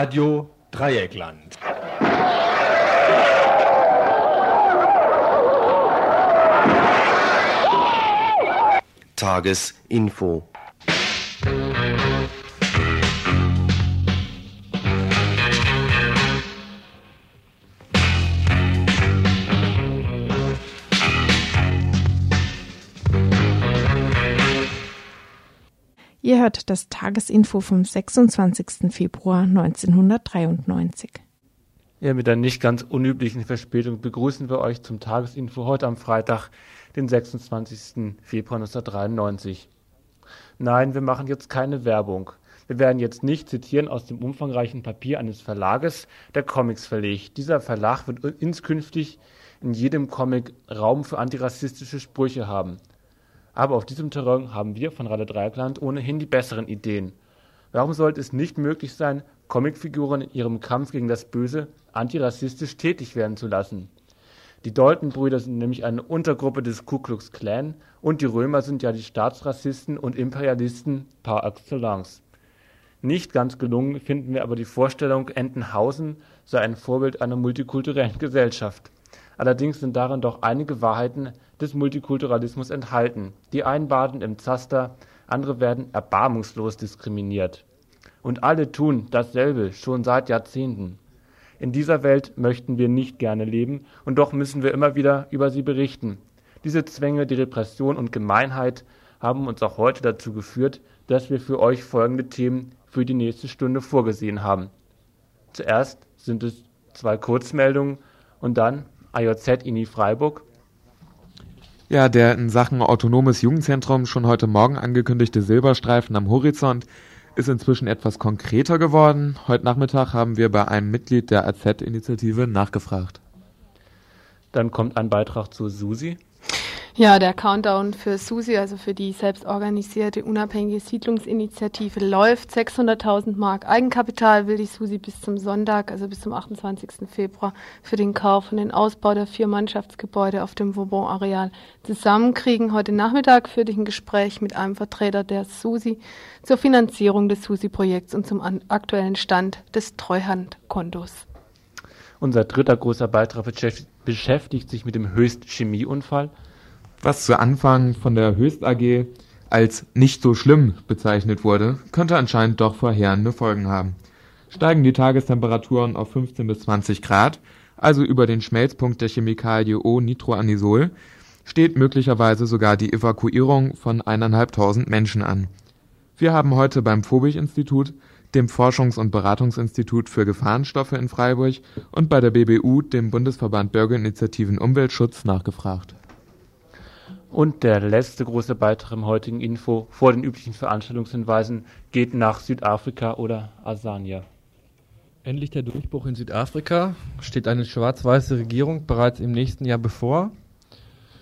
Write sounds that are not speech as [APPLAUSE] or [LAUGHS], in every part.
Radio Dreieckland. Tagesinfo. Ihr hört das Tagesinfo vom 26. Februar 1993. Ja, mit einer nicht ganz unüblichen Verspätung begrüßen wir euch zum Tagesinfo heute am Freitag, den 26. Februar 1993. Nein, wir machen jetzt keine Werbung. Wir werden jetzt nicht zitieren aus dem umfangreichen Papier eines Verlages, der Comics verlegt. Dieser Verlag wird inskünftig in jedem Comic Raum für antirassistische Sprüche haben. Aber auf diesem Terrain haben wir von Radio Dreieckland ohnehin die besseren Ideen. Warum sollte es nicht möglich sein, Comicfiguren in ihrem Kampf gegen das Böse antirassistisch tätig werden zu lassen? Die Dalton-Brüder sind nämlich eine Untergruppe des Ku Klux Klan und die Römer sind ja die Staatsrassisten und Imperialisten par excellence. Nicht ganz gelungen finden wir aber die Vorstellung, Entenhausen sei ein Vorbild einer multikulturellen Gesellschaft. Allerdings sind darin doch einige Wahrheiten des Multikulturalismus enthalten. Die einen baden im Zaster, andere werden erbarmungslos diskriminiert. Und alle tun dasselbe schon seit Jahrzehnten. In dieser Welt möchten wir nicht gerne leben, und doch müssen wir immer wieder über sie berichten. Diese Zwänge, die Repression und Gemeinheit haben uns auch heute dazu geführt, dass wir für euch folgende Themen für die nächste Stunde vorgesehen haben. Zuerst sind es zwei Kurzmeldungen und dann AJZ INI Freiburg. Ja, der in Sachen autonomes Jugendzentrum schon heute Morgen angekündigte Silberstreifen am Horizont ist inzwischen etwas konkreter geworden. Heute Nachmittag haben wir bei einem Mitglied der AZ-Initiative nachgefragt. Dann kommt ein Beitrag zu Susi. Ja, der Countdown für SUSI, also für die selbstorganisierte unabhängige Siedlungsinitiative, läuft. 600.000 Mark Eigenkapital will die SUSI bis zum Sonntag, also bis zum 28. Februar, für den Kauf und den Ausbau der vier Mannschaftsgebäude auf dem Vauban-Areal zusammenkriegen. Heute Nachmittag führte ich ein Gespräch mit einem Vertreter der SUSI zur Finanzierung des SUSI-Projekts und zum aktuellen Stand des Treuhandkontos. Unser dritter großer Beitrag beschäftigt sich mit dem Höchstchemieunfall was zu Anfang von der Höchst AG als nicht so schlimm bezeichnet wurde, könnte anscheinend doch verheerende Folgen haben. Steigen die Tagestemperaturen auf 15 bis 20 Grad, also über den Schmelzpunkt der Chemikalie O-Nitroanisol, steht möglicherweise sogar die Evakuierung von eineinhalbtausend Menschen an. Wir haben heute beim Fobich-Institut, dem Forschungs- und Beratungsinstitut für Gefahrenstoffe in Freiburg und bei der BBU, dem Bundesverband Bürgerinitiativen Umweltschutz, nachgefragt. Und der letzte große Beitrag im heutigen Info vor den üblichen Veranstaltungshinweisen geht nach Südafrika oder Asania. Endlich der Durchbruch in Südafrika steht eine schwarz-weiße Regierung bereits im nächsten Jahr bevor.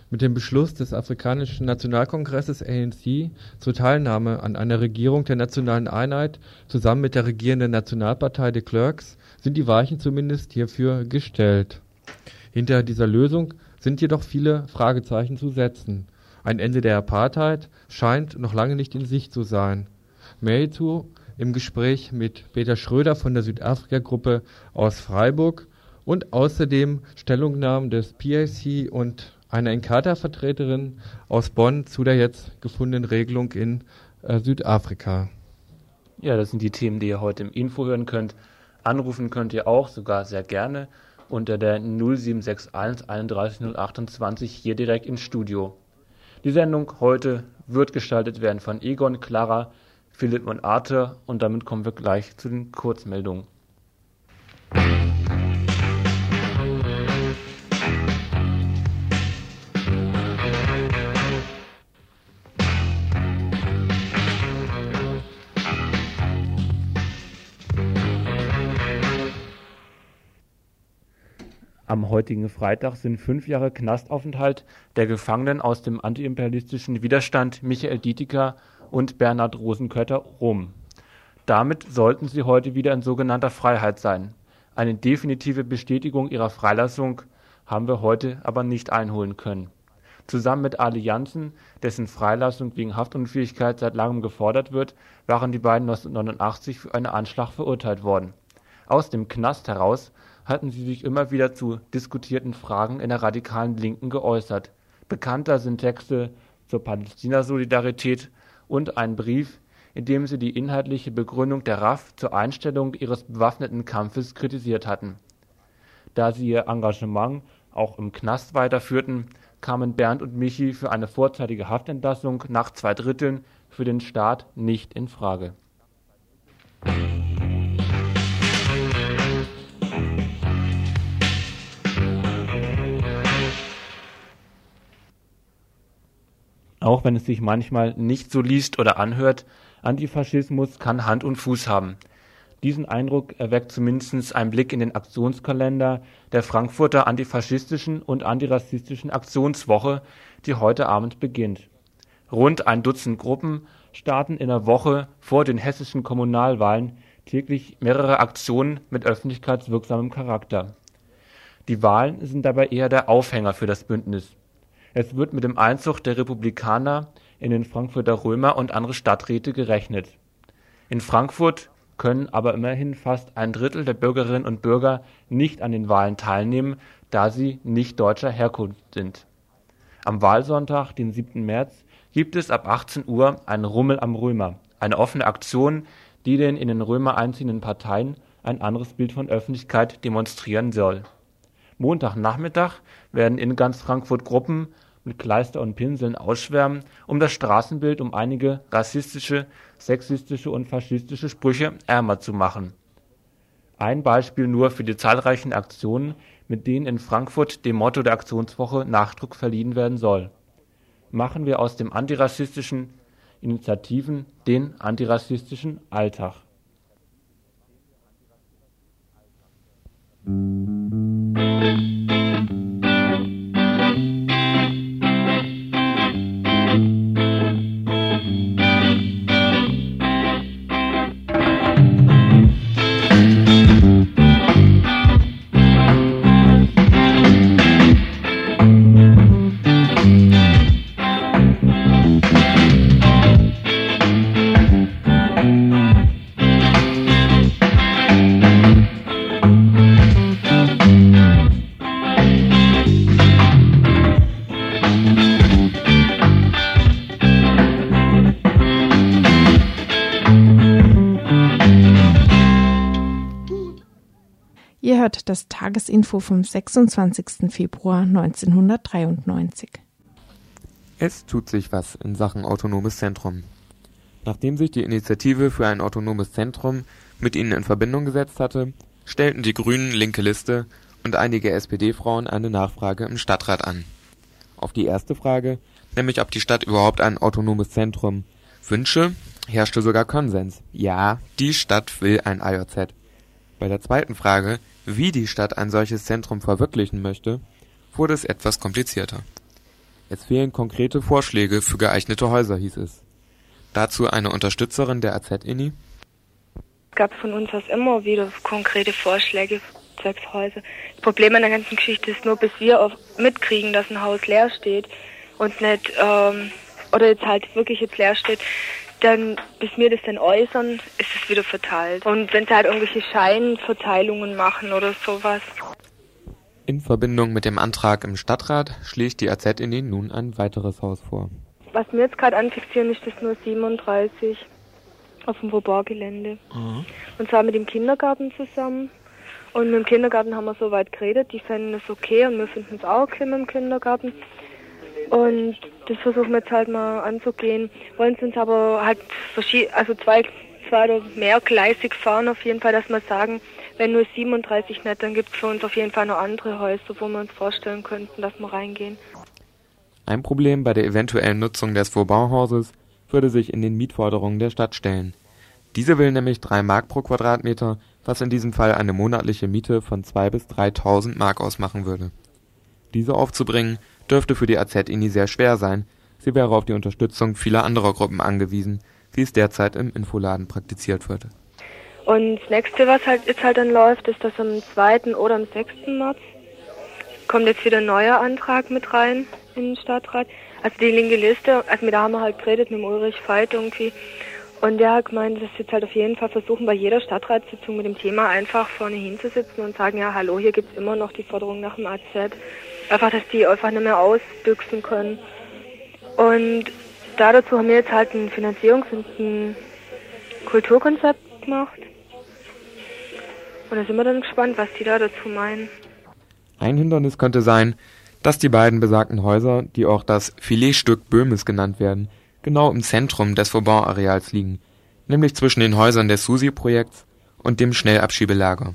Mit dem Beschluss des afrikanischen Nationalkongresses ANC zur Teilnahme an einer Regierung der nationalen Einheit zusammen mit der regierenden Nationalpartei de Klerks sind die Weichen zumindest hierfür gestellt. Hinter dieser Lösung sind jedoch viele Fragezeichen zu setzen. Ein Ende der Apartheid scheint noch lange nicht in Sicht zu sein. Mehr hierzu im Gespräch mit Peter Schröder von der Südafrika-Gruppe aus Freiburg und außerdem Stellungnahmen des PIC und einer Inkatha-Vertreterin aus Bonn zu der jetzt gefundenen Regelung in äh, Südafrika. Ja, das sind die Themen, die ihr heute im Info hören könnt. Anrufen könnt ihr auch, sogar sehr gerne unter der 0761 31 028 hier direkt ins Studio. Die Sendung heute wird gestaltet werden von Egon, Clara, Philipp und Arthur und damit kommen wir gleich zu den Kurzmeldungen. Am heutigen Freitag sind fünf Jahre Knastaufenthalt der Gefangenen aus dem antiimperialistischen Widerstand Michael Dietiker und Bernhard Rosenkötter rum. Damit sollten sie heute wieder in sogenannter Freiheit sein. Eine definitive Bestätigung ihrer Freilassung haben wir heute aber nicht einholen können. Zusammen mit Allianzen, dessen Freilassung wegen Haftunfähigkeit seit langem gefordert wird, waren die beiden 1989 für einen Anschlag verurteilt worden Aus dem Knast heraus hatten sie sich immer wieder zu diskutierten Fragen in der radikalen Linken geäußert. Bekannter sind Texte zur Palästina-Solidarität und ein Brief, in dem sie die inhaltliche Begründung der RAF zur Einstellung ihres bewaffneten Kampfes kritisiert hatten. Da sie ihr Engagement auch im Knast weiterführten, kamen Bernd und Michi für eine vorzeitige Haftentlassung nach zwei Dritteln für den Staat nicht in Frage. Auch wenn es sich manchmal nicht so liest oder anhört, Antifaschismus kann Hand und Fuß haben. Diesen Eindruck erweckt zumindest ein Blick in den Aktionskalender der Frankfurter Antifaschistischen und Antirassistischen Aktionswoche, die heute Abend beginnt. Rund ein Dutzend Gruppen starten in der Woche vor den hessischen Kommunalwahlen täglich mehrere Aktionen mit öffentlichkeitswirksamem Charakter. Die Wahlen sind dabei eher der Aufhänger für das Bündnis. Es wird mit dem Einzug der Republikaner in den Frankfurter Römer und andere Stadträte gerechnet. In Frankfurt können aber immerhin fast ein Drittel der Bürgerinnen und Bürger nicht an den Wahlen teilnehmen, da sie nicht deutscher Herkunft sind. Am Wahlsonntag, den 7. März, gibt es ab 18 Uhr einen Rummel am Römer, eine offene Aktion, die den in den Römer einziehenden Parteien ein anderes Bild von Öffentlichkeit demonstrieren soll. Montagnachmittag werden in ganz Frankfurt Gruppen mit Kleister und Pinseln ausschwärmen, um das Straßenbild um einige rassistische, sexistische und faschistische Sprüche ärmer zu machen. Ein Beispiel nur für die zahlreichen Aktionen, mit denen in Frankfurt dem Motto der Aktionswoche Nachdruck verliehen werden soll. Machen wir aus den antirassistischen Initiativen den antirassistischen Alltag. hört Tagesinfo vom 26. Februar 1993. Es tut sich was in Sachen autonomes Zentrum. Nachdem sich die Initiative für ein autonomes Zentrum mit ihnen in Verbindung gesetzt hatte, stellten die Grünen linke Liste und einige SPD-Frauen eine Nachfrage im Stadtrat an. Auf die erste Frage, nämlich ob die Stadt überhaupt ein autonomes Zentrum wünsche, herrschte sogar Konsens. Ja, die Stadt will ein IOZ. Bei der zweiten Frage, wie die Stadt ein solches Zentrum verwirklichen möchte, wurde es etwas komplizierter. Es fehlen konkrete Vorschläge für geeignete Häuser, hieß es. Dazu eine Unterstützerin der AZ-INI. Es gab von uns aus immer wieder konkrete Vorschläge zwecks Häuser. Das Problem an der ganzen Geschichte ist nur, bis wir mitkriegen, dass ein Haus leer steht und nicht, ähm, oder jetzt halt wirklich jetzt leer steht, dann, bis wir das dann äußern, ist es wieder verteilt. Und wenn sie halt irgendwelche Scheinverteilungen machen oder sowas. In Verbindung mit dem Antrag im Stadtrat schlägt die AZ in Ihnen nun ein weiteres Haus vor. Was wir jetzt gerade anfixieren, ist das nur 37 auf dem Vauban-Gelände. Mhm. Und zwar mit dem Kindergarten zusammen. Und mit dem Kindergarten haben wir so weit geredet, die fänden es okay und wir finden es auch okay mit dem Kindergarten. Und das versuchen wir jetzt halt mal anzugehen. Wollen uns aber halt also zwei, zwei oder mehr gleisig fahren auf jeden Fall, dass wir sagen, wenn nur 37 nicht, dann gibt es für uns auf jeden Fall noch andere Häuser, wo wir uns vorstellen könnten, dass wir reingehen. Ein Problem bei der eventuellen Nutzung des Vauban-Hauses würde sich in den Mietforderungen der Stadt stellen. Diese will nämlich 3 Mark pro Quadratmeter, was in diesem Fall eine monatliche Miete von 2.000 bis 3.000 Mark ausmachen würde. Diese aufzubringen, dürfte für die AZ-INI sehr schwer sein, sie wäre auf die Unterstützung vieler anderer Gruppen angewiesen, wie es derzeit im Infoladen praktiziert wird. Und das nächste, was halt jetzt halt dann läuft, ist, dass am 2. oder am 6. März kommt jetzt wieder ein neuer Antrag mit rein in den Stadtrat. Also die linke Liste, also mit da haben wir halt geredet mit dem Ulrich Veit irgendwie Und der hat gemeint, dass jetzt halt auf jeden Fall versuchen, bei jeder Stadtratssitzung mit dem Thema einfach vorne hinzusitzen und sagen, ja, hallo, hier gibt es immer noch die Forderung nach dem AZ. Einfach, dass die einfach nicht mehr ausbüchsen können. Und da dazu haben wir jetzt halt ein Finanzierungs- und ein Kulturkonzept gemacht. Und da sind wir dann gespannt, was die da dazu meinen. Ein Hindernis könnte sein, dass die beiden besagten Häuser, die auch das Filetstück Böhmes genannt werden, genau im Zentrum des Vauban-Areals liegen, nämlich zwischen den Häusern des Susi-Projekts und dem Schnellabschiebelager.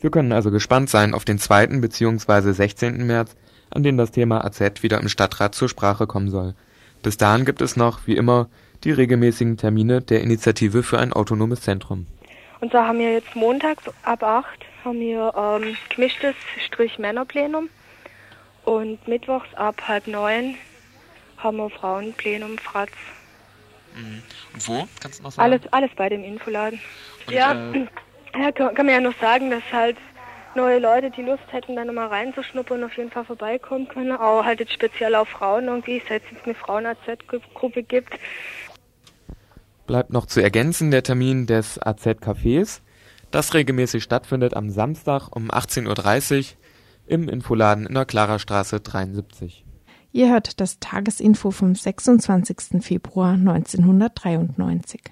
Wir können also gespannt sein auf den 2. bzw. 16. März, an dem das Thema AZ wieder im Stadtrat zur Sprache kommen soll. Bis dahin gibt es noch, wie immer, die regelmäßigen Termine der Initiative für ein autonomes Zentrum. Und da haben wir jetzt montags ab 8 haben wir ähm, gemischtes Strich-Männerplenum und mittwochs ab halb neun haben wir Frauenplenum, Fratz. Mhm. Und wo? Kannst du noch sagen? Alles, alles bei dem Infoladen. Und, ja, äh, ja kann, kann man ja noch sagen, dass halt neue Leute, die Lust hätten, da nochmal reinzuschnuppern, auf jeden Fall vorbeikommen können. Auch halt jetzt speziell auf Frauen irgendwie, seit es eine Frauen-AZ-Gruppe gibt. Bleibt noch zu ergänzen der Termin des AZ-Cafés, das regelmäßig stattfindet am Samstag um 18.30 Uhr im Infoladen in der Klarerstraße 73. Ihr hört das Tagesinfo vom 26. Februar 1993.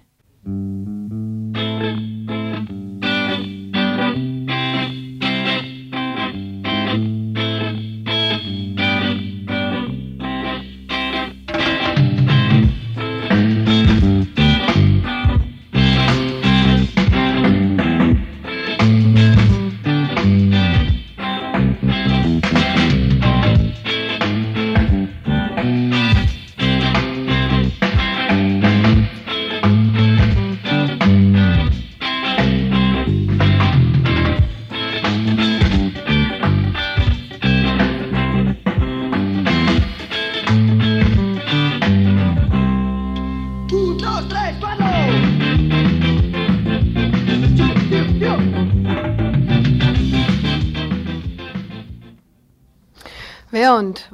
thank you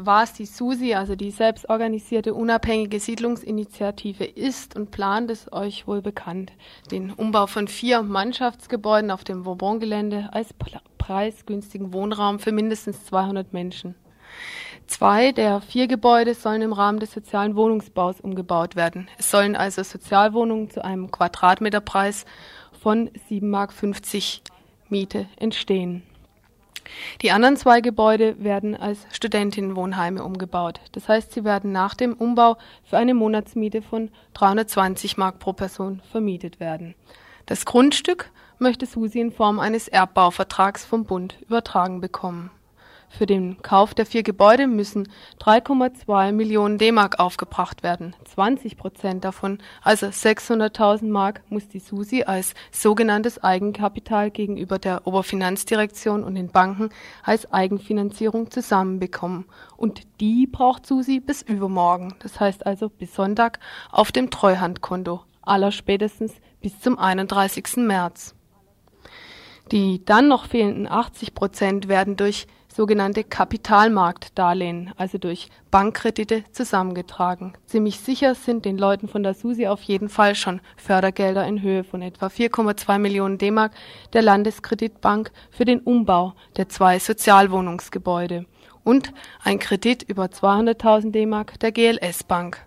was die SUSI, also die selbstorganisierte unabhängige Siedlungsinitiative, ist und plant, ist euch wohl bekannt. Den Umbau von vier Mannschaftsgebäuden auf dem Vauban-Gelände als preisgünstigen Wohnraum für mindestens 200 Menschen. Zwei der vier Gebäude sollen im Rahmen des sozialen Wohnungsbaus umgebaut werden. Es sollen also Sozialwohnungen zu einem Quadratmeterpreis von 7,50 Mark Miete entstehen. Die anderen zwei Gebäude werden als Studentinnenwohnheime umgebaut. Das heißt, sie werden nach dem Umbau für eine Monatsmiete von 320 Mark pro Person vermietet werden. Das Grundstück möchte Susi in Form eines Erbbauvertrags vom Bund übertragen bekommen. Für den Kauf der vier Gebäude müssen 3,2 Millionen D-Mark aufgebracht werden. 20 Prozent davon, also 600.000 Mark, muss die SUSI als sogenanntes Eigenkapital gegenüber der Oberfinanzdirektion und den Banken als Eigenfinanzierung zusammenbekommen. Und die braucht SUSI bis übermorgen, das heißt also bis Sonntag, auf dem Treuhandkonto, allerspätestens bis zum 31. März. Die dann noch fehlenden 80 Prozent werden durch sogenannte Kapitalmarktdarlehen, also durch Bankkredite zusammengetragen. Ziemlich sicher sind den Leuten von der SUSI auf jeden Fall schon Fördergelder in Höhe von etwa 4,2 Millionen D-Mark der Landeskreditbank für den Umbau der zwei Sozialwohnungsgebäude und ein Kredit über 200.000 D-Mark der GLS Bank.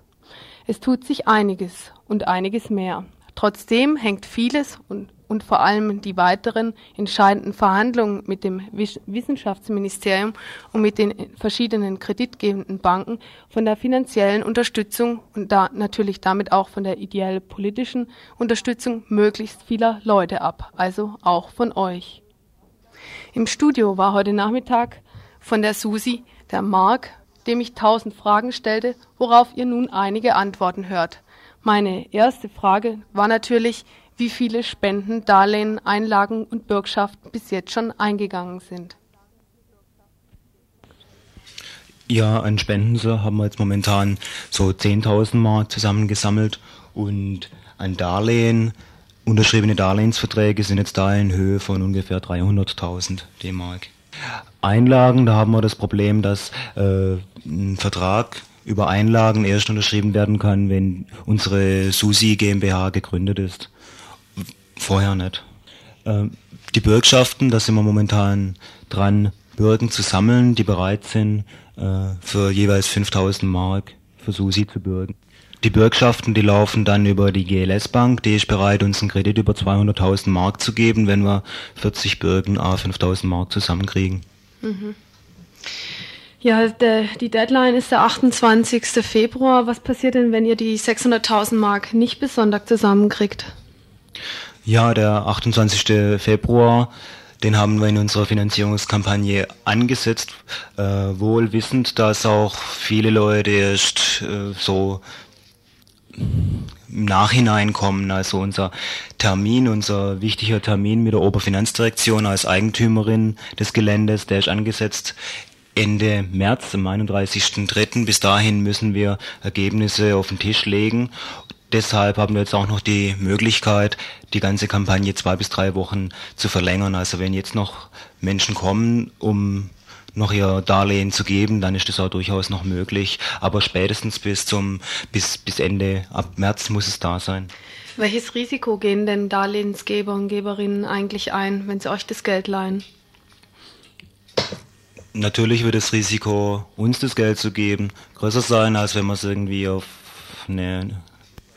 Es tut sich einiges und einiges mehr. Trotzdem hängt vieles und und vor allem die weiteren entscheidenden Verhandlungen mit dem Wissenschaftsministerium und mit den verschiedenen kreditgebenden Banken von der finanziellen Unterstützung und da natürlich damit auch von der ideell politischen Unterstützung möglichst vieler Leute ab, also auch von euch. Im Studio war heute Nachmittag von der Susi der Mark, dem ich tausend Fragen stellte, worauf ihr nun einige Antworten hört. Meine erste Frage war natürlich, wie viele Spenden, Darlehen, Einlagen und Bürgschaften bis jetzt schon eingegangen sind. Ja, an Spenden haben wir jetzt momentan so 10.000 Mal zusammengesammelt und an Darlehen, unterschriebene Darlehensverträge sind jetzt da in Höhe von ungefähr 300.000 D-Mark. Einlagen, da haben wir das Problem, dass äh, ein Vertrag über Einlagen erst unterschrieben werden kann, wenn unsere Susi GmbH gegründet ist. Vorher nicht. Ähm, die Bürgschaften, da sind wir momentan dran, Bürgen zu sammeln, die bereit sind, äh, für jeweils 5000 Mark für Susi zu bürgen. Die Bürgschaften, die laufen dann über die GLS Bank, die ist bereit, uns einen Kredit über 200.000 Mark zu geben, wenn wir 40 Bürgen a 5.000 Mark zusammenkriegen. Mhm. Ja, der, die Deadline ist der 28. Februar. Was passiert denn, wenn ihr die 600.000 Mark nicht bis Sonntag zusammenkriegt? Ja, der 28. Februar, den haben wir in unserer Finanzierungskampagne angesetzt, äh, wohl wissend, dass auch viele Leute erst äh, so im Nachhinein kommen. Also unser Termin, unser wichtiger Termin mit der Oberfinanzdirektion als Eigentümerin des Geländes, der ist angesetzt Ende März, am 31.03. Bis dahin müssen wir Ergebnisse auf den Tisch legen. Deshalb haben wir jetzt auch noch die Möglichkeit, die ganze Kampagne zwei bis drei Wochen zu verlängern. Also wenn jetzt noch Menschen kommen, um noch ihr Darlehen zu geben, dann ist das auch durchaus noch möglich. Aber spätestens bis zum bis bis Ende ab März muss es da sein. Welches Risiko gehen denn Darlehensgeber und Geberinnen eigentlich ein, wenn sie euch das Geld leihen? Natürlich wird das Risiko, uns das Geld zu geben, größer sein, als wenn man es irgendwie auf eine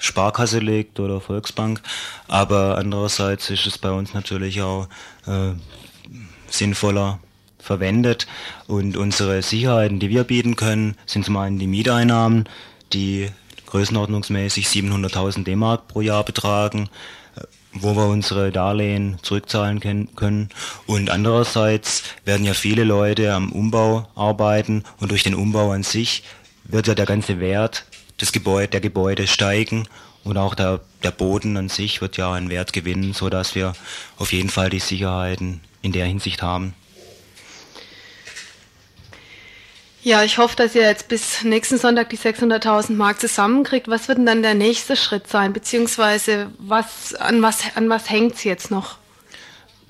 Sparkasse legt oder Volksbank. Aber andererseits ist es bei uns natürlich auch äh, sinnvoller, verwendet. Und unsere Sicherheiten, die wir bieten können, sind zum einen die Mieteinnahmen, die größenordnungsmäßig 700.000 D-Mark pro Jahr betragen, äh, wo wir unsere Darlehen zurückzahlen können. Und andererseits werden ja viele Leute am Umbau arbeiten und durch den Umbau an sich wird ja der ganze Wert des Gebäude, der Gebäude steigen und auch der, der Boden an sich wird ja einen Wert gewinnen, so dass wir auf jeden Fall die Sicherheiten in der Hinsicht haben. Ja, ich hoffe, dass ihr jetzt bis nächsten Sonntag die 600.000 Mark zusammenkriegt. Was wird denn dann der nächste Schritt sein? Beziehungsweise was, an was, an was hängt es jetzt noch?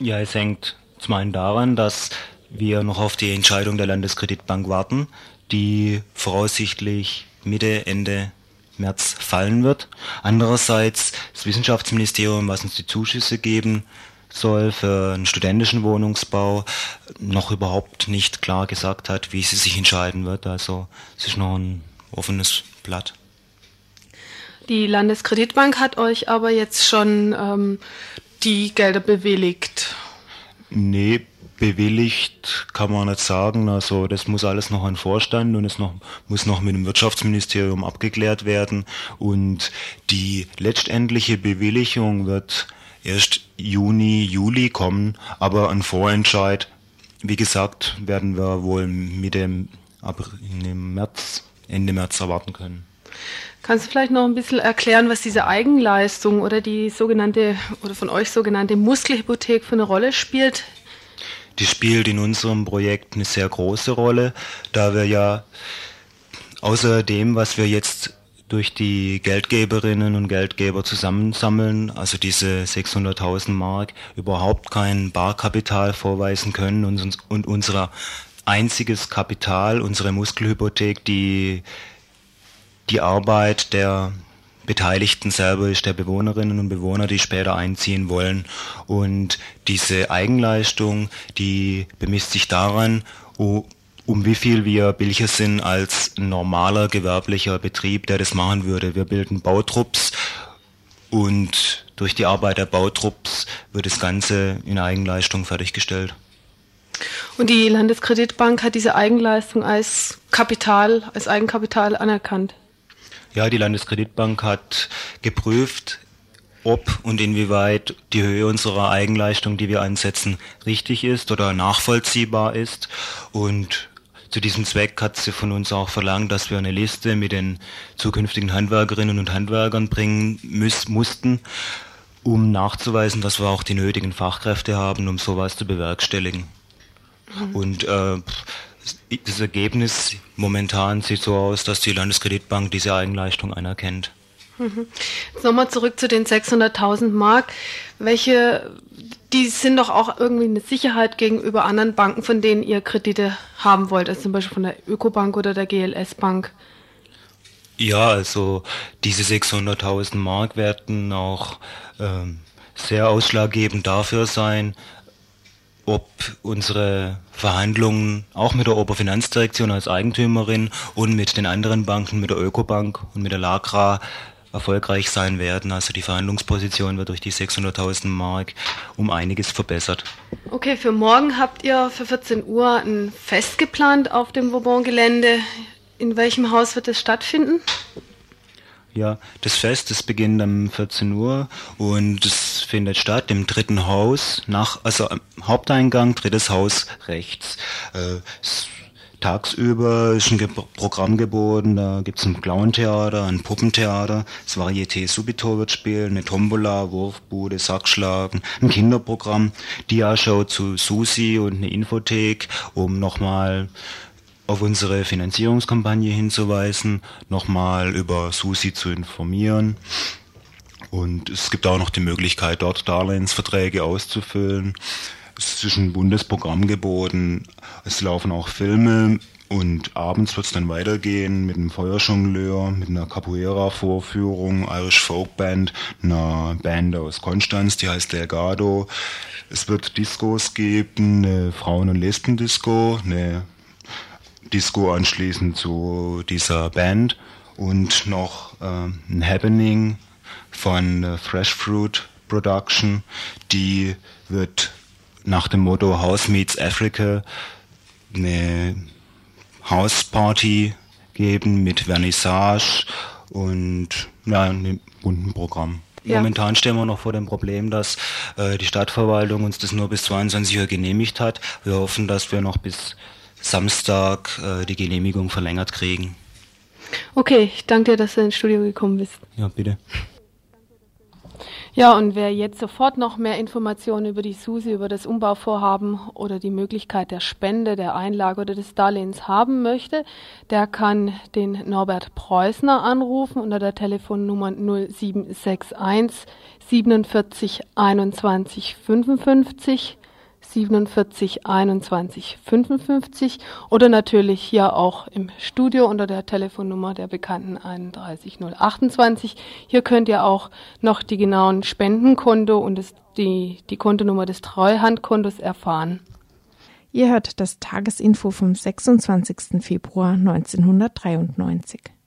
Ja, es hängt zum einen daran, dass wir noch auf die Entscheidung der Landeskreditbank warten, die voraussichtlich Mitte, Ende März fallen wird. Andererseits das Wissenschaftsministerium, was uns die Zuschüsse geben soll für einen studentischen Wohnungsbau, noch überhaupt nicht klar gesagt hat, wie sie sich entscheiden wird. Also es ist noch ein offenes Blatt. Die Landeskreditbank hat euch aber jetzt schon ähm, die Gelder bewilligt. Nee, bewilligt kann man nicht sagen. Also das muss alles noch an Vorstand und es noch, muss noch mit dem Wirtschaftsministerium abgeklärt werden. Und die letztendliche Bewilligung wird erst Juni, Juli kommen, aber ein Vorentscheid, wie gesagt, werden wir wohl mit dem März, Ende März erwarten können. Kannst du vielleicht noch ein bisschen erklären, was diese Eigenleistung oder die sogenannte oder von euch sogenannte Muskelhypothek für eine Rolle spielt? Die spielt in unserem Projekt eine sehr große Rolle, da wir ja außer dem, was wir jetzt durch die Geldgeberinnen und Geldgeber zusammensammeln, also diese 600.000 Mark, überhaupt kein Barkapital vorweisen können. Und, und unser einziges Kapital, unsere Muskelhypothek, die die Arbeit der Beteiligten selber ist, der Bewohnerinnen und Bewohner, die später einziehen wollen. Und diese Eigenleistung, die bemisst sich daran, um wie viel wir billiger sind als normaler gewerblicher Betrieb, der das machen würde. Wir bilden Bautrupps und durch die Arbeit der Bautrupps wird das Ganze in Eigenleistung fertiggestellt. Und die Landeskreditbank hat diese Eigenleistung als Kapital, als Eigenkapital anerkannt? Ja, die Landeskreditbank hat geprüft, ob und inwieweit die Höhe unserer Eigenleistung, die wir ansetzen, richtig ist oder nachvollziehbar ist. Und zu diesem Zweck hat sie von uns auch verlangt, dass wir eine Liste mit den zukünftigen Handwerkerinnen und Handwerkern bringen müß, mussten, um nachzuweisen, dass wir auch die nötigen Fachkräfte haben, um sowas zu bewerkstelligen. Mhm. Und äh, das Ergebnis momentan sieht so aus, dass die Landeskreditbank diese Eigenleistung anerkennt. Mhm. Jetzt nochmal zurück zu den 600.000 Mark. Welche, die sind doch auch irgendwie eine Sicherheit gegenüber anderen Banken, von denen ihr Kredite haben wollt, also zum Beispiel von der Ökobank oder der GLS Bank. Ja, also diese 600.000 Mark werden auch ähm, sehr ausschlaggebend dafür sein, ob unsere Verhandlungen auch mit der Oberfinanzdirektion als Eigentümerin und mit den anderen Banken, mit der Ökobank und mit der LAGRA erfolgreich sein werden. Also die Verhandlungsposition wird durch die 600.000 Mark um einiges verbessert. Okay, für morgen habt ihr für 14 Uhr ein Fest geplant auf dem Vauban-Gelände. In welchem Haus wird es stattfinden? Ja, das Fest, das beginnt um 14 Uhr und es findet statt im dritten Haus, nach, also Haupteingang, drittes Haus rechts. Äh, tagsüber ist ein Ge Programm geboten, da gibt es ein Clowntheater, ein Puppentheater, das Varieté Subito wird spielen, eine Tombola, Wurfbude, Sackschlagen, ein Kinderprogramm, Dia-Show zu Susi und eine Infothek, um nochmal auf unsere Finanzierungskampagne hinzuweisen, nochmal über Susi zu informieren. Und es gibt auch noch die Möglichkeit, dort Darlehensverträge auszufüllen. Es ist ein Bundesprogramm geboten. Es laufen auch Filme und abends wird es dann weitergehen mit einem Feuerjongleur, mit einer Capoeira-Vorführung, Irish Folk Band, einer Band aus Konstanz, die heißt Delgado. Es wird Discos geben, eine Frauen- und Lesben-Disco, eine Disco anschließend zu dieser Band und noch äh, ein Happening von äh, Fresh Fruit Production, die wird nach dem Motto House Meets Africa eine House Party geben mit Vernissage und ja, einem bunten Programm. Ja. Momentan stehen wir noch vor dem Problem, dass äh, die Stadtverwaltung uns das nur bis 22 Uhr genehmigt hat. Wir hoffen, dass wir noch bis Samstag äh, die Genehmigung verlängert kriegen. Okay, ich danke dir, dass du ins Studio gekommen bist. Ja, bitte. Ja, und wer jetzt sofort noch mehr Informationen über die SUSI, über das Umbauvorhaben oder die Möglichkeit der Spende, der Einlage oder des Darlehens haben möchte, der kann den Norbert Preußner anrufen unter der Telefonnummer 0761 47 21 55 47 21 55 oder natürlich hier auch im Studio unter der Telefonnummer der bekannten 31028. Hier könnt ihr auch noch die genauen Spendenkonto und das, die, die Kontonummer des Treuhandkontos erfahren. Ihr hört das Tagesinfo vom 26. Februar 1993.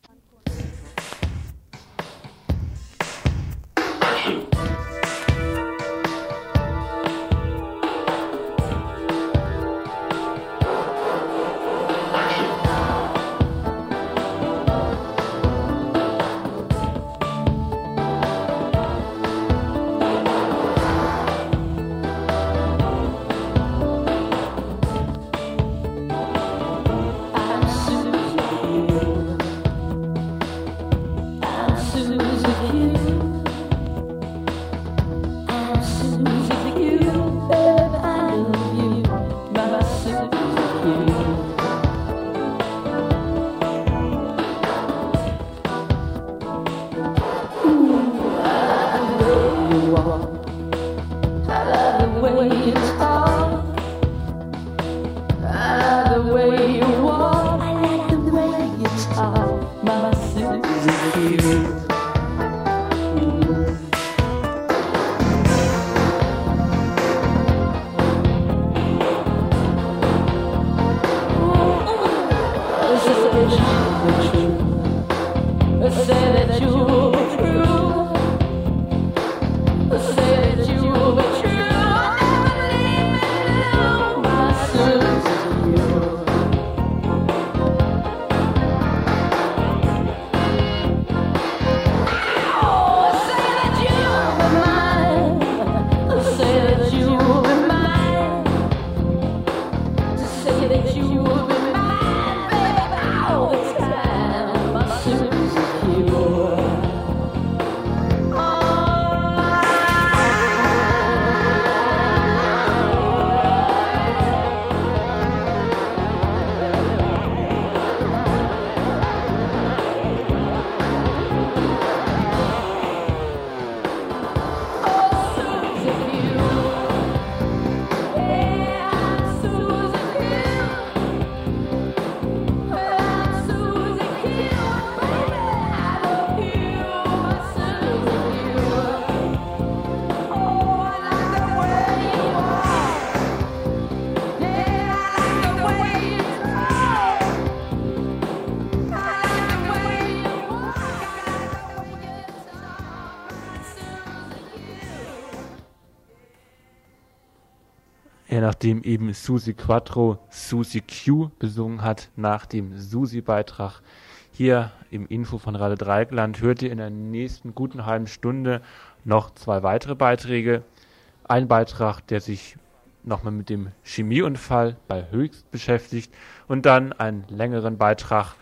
nachdem eben Susi Quattro Susi Q besungen hat, nach dem Susi-Beitrag hier im Info von Radio Dreieckland, hört ihr in der nächsten guten halben Stunde noch zwei weitere Beiträge. Ein Beitrag, der sich nochmal mit dem Chemieunfall bei Höchst beschäftigt und dann einen längeren Beitrag,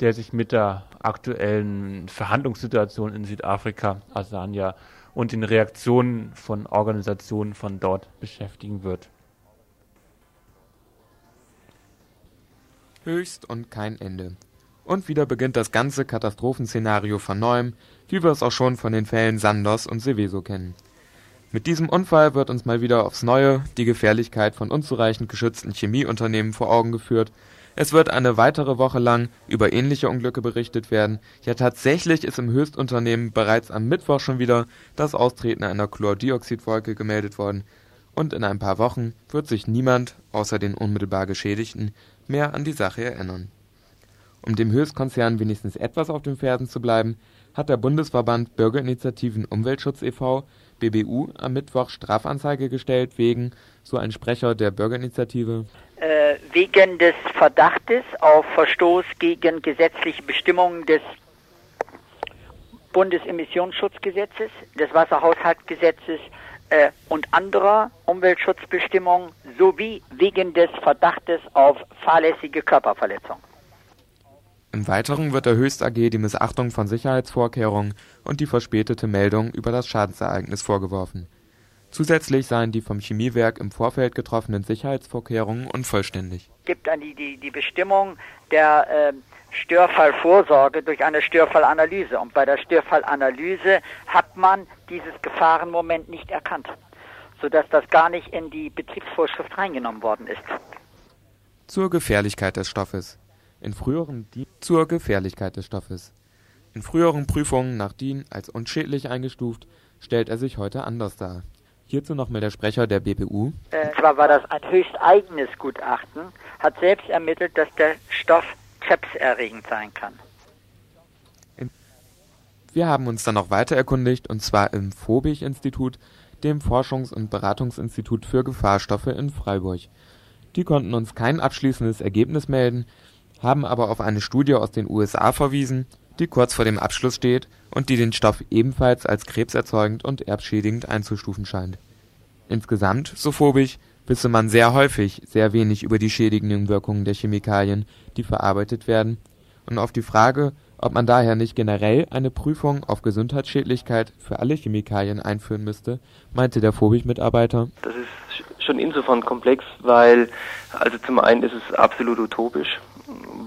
der sich mit der aktuellen Verhandlungssituation in Südafrika, Asania und den Reaktionen von Organisationen von dort beschäftigen wird. Höchst und kein Ende. Und wieder beginnt das ganze Katastrophenszenario von neuem, wie wir es auch schon von den Fällen Sandos und Seveso kennen. Mit diesem Unfall wird uns mal wieder aufs Neue die Gefährlichkeit von unzureichend geschützten Chemieunternehmen vor Augen geführt. Es wird eine weitere Woche lang über ähnliche Unglücke berichtet werden. Ja, tatsächlich ist im Höchstunternehmen bereits am Mittwoch schon wieder das Austreten einer Chlordioxidwolke gemeldet worden. Und in ein paar Wochen wird sich niemand, außer den unmittelbar Geschädigten, mehr an die Sache erinnern. Um dem Höchstkonzern wenigstens etwas auf den Fersen zu bleiben, hat der Bundesverband Bürgerinitiativen Umweltschutz e.V. BBU am Mittwoch Strafanzeige gestellt wegen, so ein Sprecher der Bürgerinitiative, äh, wegen des Verdachtes auf Verstoß gegen gesetzliche Bestimmungen des Bundesemissionsschutzgesetzes, des Wasserhaushaltsgesetzes äh, und anderer Umweltschutzbestimmungen sowie wegen des Verdachtes auf fahrlässige Körperverletzung. Im Weiteren wird der Höchst AG die Missachtung von Sicherheitsvorkehrungen und die verspätete Meldung über das Schadensereignis vorgeworfen. Zusätzlich seien die vom Chemiewerk im Vorfeld getroffenen Sicherheitsvorkehrungen unvollständig. Es gibt die, die, die Bestimmung der äh, Störfallvorsorge durch eine Störfallanalyse. Und bei der Störfallanalyse hat man dieses Gefahrenmoment nicht erkannt, sodass das gar nicht in die Betriebsvorschrift reingenommen worden ist. Zur Gefährlichkeit des Stoffes. In früheren DIN zur Gefährlichkeit des Stoffes. In früheren Prüfungen nach DIN als unschädlich eingestuft, stellt er sich heute anders dar. Hierzu nochmal der Sprecher der BBU. Äh, zwar war das ein höchst eigenes Gutachten, hat selbst ermittelt, dass der Stoff krebserregend sein kann. Wir haben uns dann noch weiter erkundigt, und zwar im Fobich-Institut, dem Forschungs- und Beratungsinstitut für Gefahrstoffe in Freiburg. Die konnten uns kein abschließendes Ergebnis melden, haben aber auf eine Studie aus den USA verwiesen, die kurz vor dem Abschluss steht und die den Stoff ebenfalls als krebserzeugend und erbschädigend einzustufen scheint. Insgesamt, so Fobich, wisse man sehr häufig sehr wenig über die schädigenden Wirkungen der Chemikalien, die verarbeitet werden, und auf die Frage, ob man daher nicht generell eine Prüfung auf Gesundheitsschädlichkeit für alle Chemikalien einführen müsste, meinte der Fobich-Mitarbeiter. Das ist schon insofern komplex, weil also zum einen ist es absolut utopisch,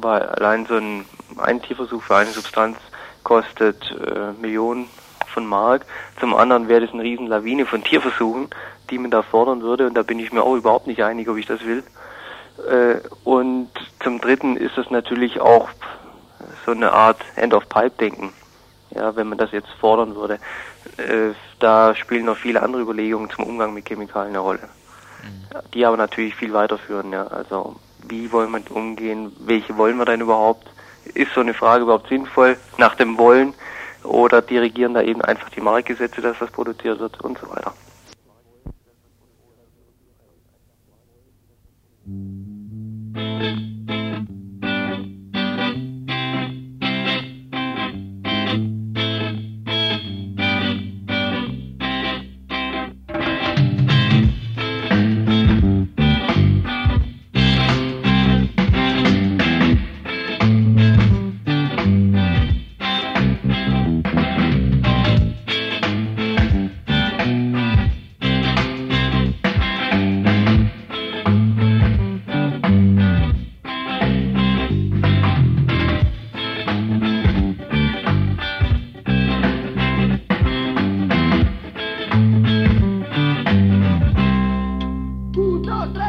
weil allein so ein, ein Tierversuch für eine Substanz kostet äh, Millionen von Mark. Zum anderen wäre das eine riesen Lawine von Tierversuchen, die man da fordern würde und da bin ich mir auch überhaupt nicht einig, ob ich das will. Äh, und zum dritten ist das natürlich auch so eine Art End-of-Pipe-Denken. Ja, wenn man das jetzt fordern würde. Äh, da spielen noch viele andere Überlegungen zum Umgang mit Chemikalien eine Rolle. Mhm. Die aber natürlich viel weiterführen, ja. Also wie wollen wir umgehen, welche wollen wir denn überhaupt? Ist so eine Frage überhaupt sinnvoll nach dem Wollen oder dirigieren da eben einfach die Marktgesetze, dass das produziert wird und so weiter. thank you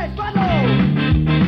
¡Dale!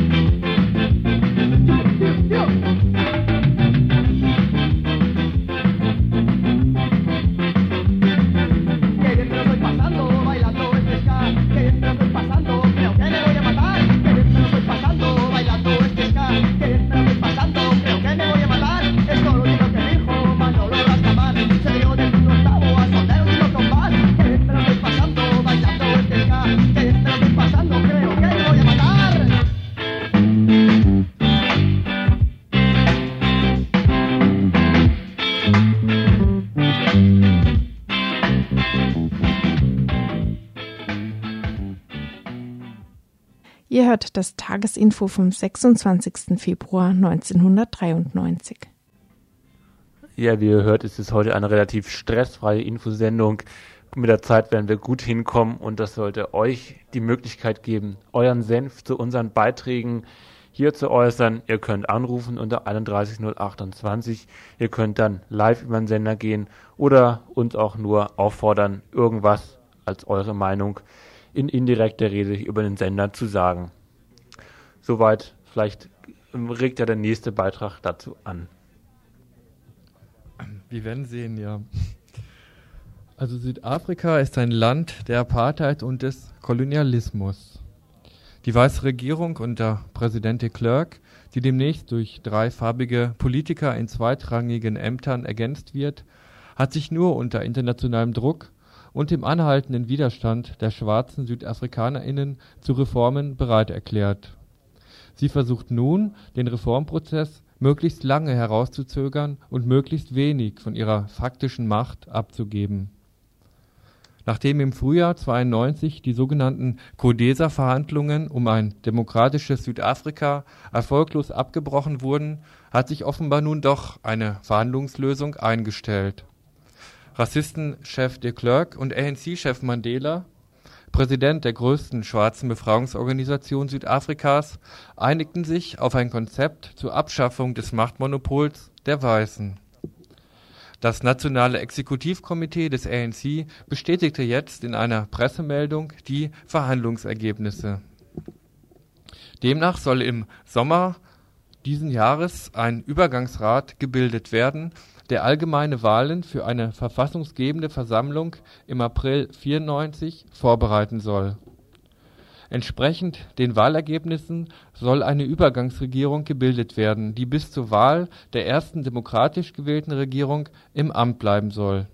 Hört das Tagesinfo vom 26. Februar 1993. Ja, wie ihr hört, ist es heute eine relativ stressfreie Infosendung. Mit der Zeit werden wir gut hinkommen und das sollte euch die Möglichkeit geben, euren Senf zu unseren Beiträgen hier zu äußern. Ihr könnt anrufen unter 31028. Ihr könnt dann live über den Sender gehen oder uns auch nur auffordern, irgendwas als eure Meinung in indirekter Rede über den Sender zu sagen. Soweit, vielleicht regt ja der nächste Beitrag dazu an. Wir werden sehen, ja. Also Südafrika ist ein Land der Apartheid und des Kolonialismus. Die weiße Regierung unter Präsident de Klerk, die demnächst durch drei farbige Politiker in zweitrangigen Ämtern ergänzt wird, hat sich nur unter internationalem Druck und dem anhaltenden Widerstand der schwarzen SüdafrikanerInnen zu Reformen bereit erklärt. Sie versucht nun, den Reformprozess möglichst lange herauszuzögern und möglichst wenig von ihrer faktischen Macht abzugeben. Nachdem im Frühjahr 92 die sogenannten Codesa-Verhandlungen um ein demokratisches Südafrika erfolglos abgebrochen wurden, hat sich offenbar nun doch eine Verhandlungslösung eingestellt Rassistenchef de Klerk und ANC-Chef Mandela, Präsident der größten schwarzen Befreiungsorganisation Südafrikas, einigten sich auf ein Konzept zur Abschaffung des Machtmonopols der Weißen. Das nationale Exekutivkomitee des ANC bestätigte jetzt in einer Pressemeldung die Verhandlungsergebnisse. Demnach soll im Sommer diesen Jahres ein Übergangsrat gebildet werden der allgemeine Wahlen für eine verfassungsgebende Versammlung im April 94 vorbereiten soll. Entsprechend den Wahlergebnissen soll eine Übergangsregierung gebildet werden, die bis zur Wahl der ersten demokratisch gewählten Regierung im Amt bleiben soll.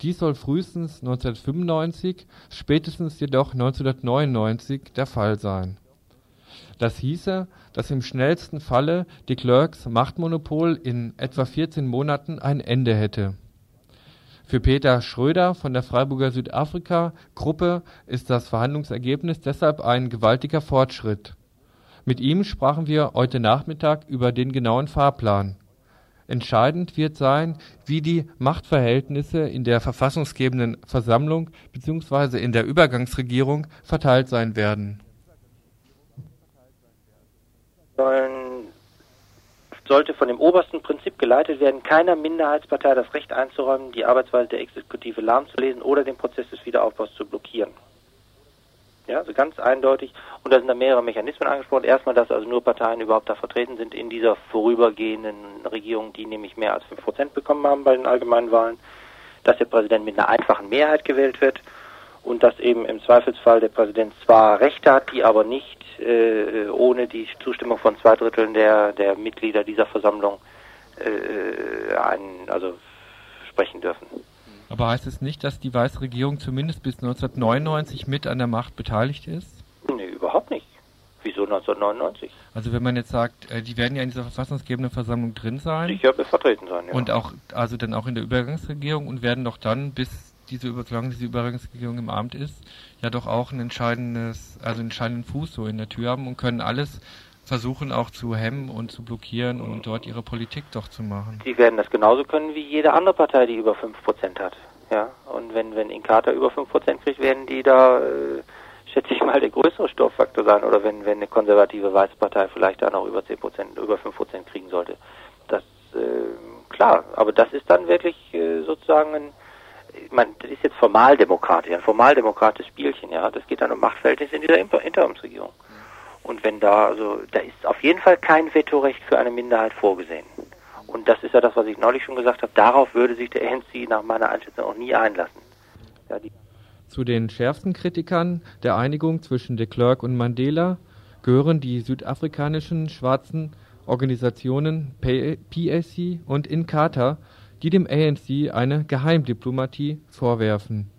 Dies soll frühestens 1995, spätestens jedoch 1999 der Fall sein das hieße, dass im schnellsten Falle de Klerks Machtmonopol in etwa 14 Monaten ein Ende hätte. Für Peter Schröder von der Freiburger Südafrika-Gruppe ist das Verhandlungsergebnis deshalb ein gewaltiger Fortschritt. Mit ihm sprachen wir heute Nachmittag über den genauen Fahrplan. Entscheidend wird sein, wie die Machtverhältnisse in der verfassungsgebenden Versammlung bzw. in der Übergangsregierung verteilt sein werden sollen, sollte von dem obersten Prinzip geleitet werden, keiner Minderheitspartei das Recht einzuräumen, die Arbeitsweise der Exekutive lahmzulesen oder den Prozess des Wiederaufbaus zu blockieren. Ja, also ganz eindeutig. Und da sind da mehrere Mechanismen angesprochen. Erstmal, dass also nur Parteien überhaupt da vertreten sind in dieser vorübergehenden Regierung, die nämlich mehr als 5% bekommen haben bei den allgemeinen Wahlen. Dass der Präsident mit einer einfachen Mehrheit gewählt wird und dass eben im Zweifelsfall der Präsident zwar Rechte hat, die aber nicht äh, ohne die Zustimmung von zwei Dritteln der, der Mitglieder dieser Versammlung äh, ein, also sprechen dürfen. Aber heißt es nicht, dass die weiße Regierung zumindest bis 1999 mit an der Macht beteiligt ist? Nee, überhaupt nicht. Wieso 1999? Also wenn man jetzt sagt, äh, die werden ja in dieser verfassungsgebenden Versammlung drin sein. Sicher vertreten sein, ja. Und auch, also dann auch in der Übergangsregierung und werden doch dann bis diese, solange diese Übergangsregierung im Amt ist, ja doch auch ein entscheidendes, also einen entscheidenden Fuß so in der Tür haben und können alles versuchen auch zu hemmen und zu blockieren und dort ihre Politik doch zu machen. Sie werden das genauso können wie jede andere Partei, die über 5% hat. Ja, und wenn, wenn Inkata über 5% kriegt, werden die da, äh, schätze ich mal, der größere Stofffaktor sein. Oder wenn, wenn eine konservative weiße Partei vielleicht da noch über 10%, über 5% kriegen sollte. Das, äh, klar, aber das ist dann wirklich äh, sozusagen ein, man, das ist jetzt formaldemokratisch, ein formaldemokratisches Spielchen, ja. Das geht dann um Machtverhältnisse in dieser Interimsregierung. Und wenn da, also, da ist auf jeden Fall kein Vetorecht für eine Minderheit vorgesehen. Und das ist ja das, was ich neulich schon gesagt habe. Darauf würde sich der ANC nach meiner Einschätzung auch nie einlassen. Ja, Zu den schärfsten Kritikern der Einigung zwischen de Klerk und Mandela gehören die südafrikanischen schwarzen Organisationen PAC und Inkatha, die dem ANC eine Geheimdiplomatie vorwerfen.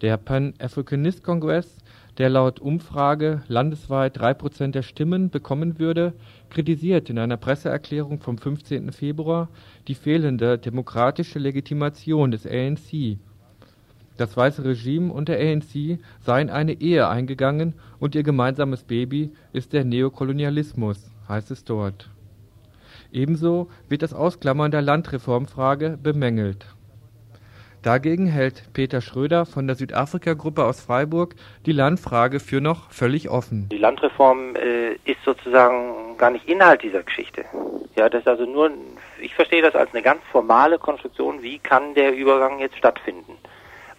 Der Pan-Africanist Congress, der laut Umfrage landesweit drei Prozent der Stimmen bekommen würde, kritisiert in einer Presseerklärung vom 15. Februar die fehlende demokratische Legitimation des ANC. Das weiße Regime und der ANC seien eine Ehe eingegangen und ihr gemeinsames Baby ist der Neokolonialismus, heißt es dort. Ebenso wird das Ausklammern der Landreformfrage bemängelt. Dagegen hält Peter Schröder von der Südafrika-Gruppe aus Freiburg die Landfrage für noch völlig offen. Die Landreform äh, ist sozusagen gar nicht Inhalt dieser Geschichte. Ja, das ist also nur, ich verstehe das als eine ganz formale Konstruktion, wie kann der Übergang jetzt stattfinden.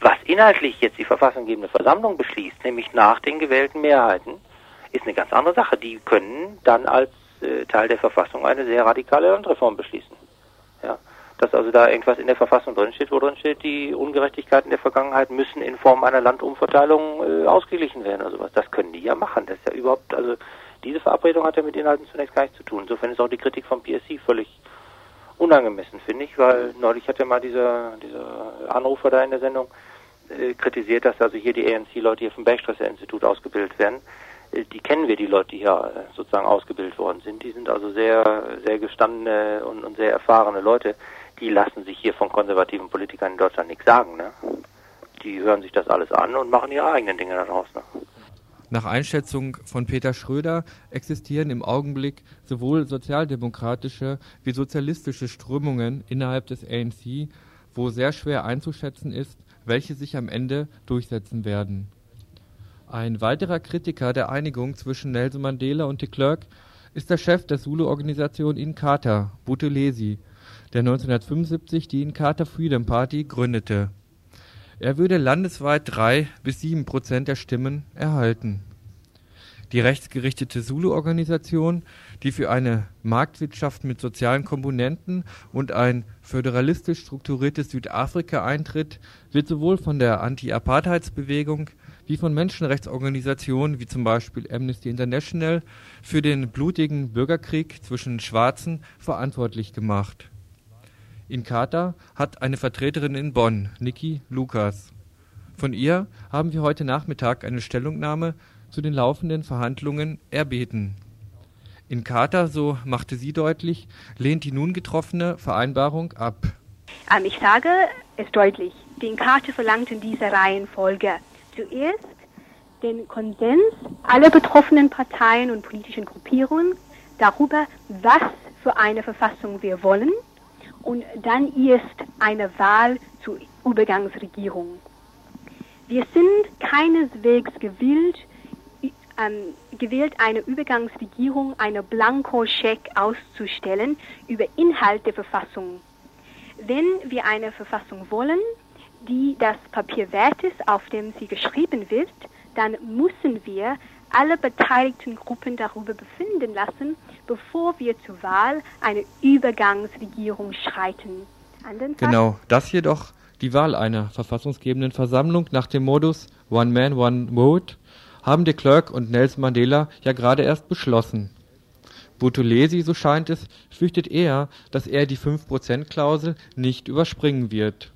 Was inhaltlich jetzt die verfassunggebende Versammlung beschließt, nämlich nach den gewählten Mehrheiten, ist eine ganz andere Sache. Die können dann als äh, Teil der Verfassung eine sehr radikale Landreform beschließen. Ja, dass also da irgendwas in der Verfassung drinsteht, wo drin steht, die Ungerechtigkeiten der Vergangenheit müssen in Form einer Landumverteilung äh, ausgeglichen werden oder sowas. Das können die ja machen. Das ist ja überhaupt, also diese Verabredung hat ja mit Inhalten zunächst gar nichts zu tun. Insofern ist auch die Kritik vom PSC völlig unangemessen, finde ich, weil neulich hat ja mal dieser, dieser Anrufer da in der Sendung äh, kritisiert, dass also hier die ANC-Leute hier vom Bergstraße-Institut ausgebildet werden. Die kennen wir, die Leute, die hier äh, sozusagen ausgebildet worden sind. Die sind also sehr, sehr gestandene und, und sehr erfahrene Leute. Die lassen sich hier von konservativen Politikern in Deutschland nichts sagen. Ne? Die hören sich das alles an und machen ihre eigenen Dinge daraus. Ne? Nach Einschätzung von Peter Schröder existieren im Augenblick sowohl sozialdemokratische wie sozialistische Strömungen innerhalb des ANC, wo sehr schwer einzuschätzen ist, welche sich am Ende durchsetzen werden. Ein weiterer Kritiker der Einigung zwischen Nelson Mandela und de Klerk ist der Chef der Zulu-Organisation Inkatha, Buthelezi, der 1975 die Inkatha Freedom Party gründete. Er würde landesweit drei bis sieben Prozent der Stimmen erhalten. Die rechtsgerichtete Zulu-Organisation, die für eine Marktwirtschaft mit sozialen Komponenten und ein föderalistisch strukturiertes Südafrika eintritt, wird sowohl von der Anti-Apartheidsbewegung wie von Menschenrechtsorganisationen wie zum Beispiel Amnesty International für den blutigen Bürgerkrieg zwischen Schwarzen verantwortlich gemacht. Inkatha hat eine Vertreterin in Bonn, Niki Lukas. Von ihr haben wir heute Nachmittag eine Stellungnahme zu den laufenden Verhandlungen erbeten. Inkatha, so machte sie deutlich, lehnt die nun getroffene Vereinbarung ab. Ähm, ich sage es deutlich. Die Inkatha verlangt in dieser Reihenfolge zuerst den Konsens aller betroffenen Parteien und politischen Gruppierungen darüber, was für eine Verfassung wir wollen und dann erst eine Wahl zur Übergangsregierung. Wir sind keineswegs gewillt, ähm, gewillt, eine Übergangsregierung eine Blankoscheck auszustellen über Inhalt der Verfassung. Wenn wir eine Verfassung wollen, die das Papier wert ist, auf dem sie geschrieben wird, dann müssen wir alle beteiligten Gruppen darüber befinden lassen, bevor wir zur Wahl eine Übergangsregierung schreiten. Genau, das jedoch die Wahl einer verfassungsgebenden Versammlung nach dem Modus One Man, One Vote haben de Klerk und Nelson Mandela ja gerade erst beschlossen. Buthelezi, so scheint es, fürchtet eher, dass er die 5%-Klausel nicht überspringen wird.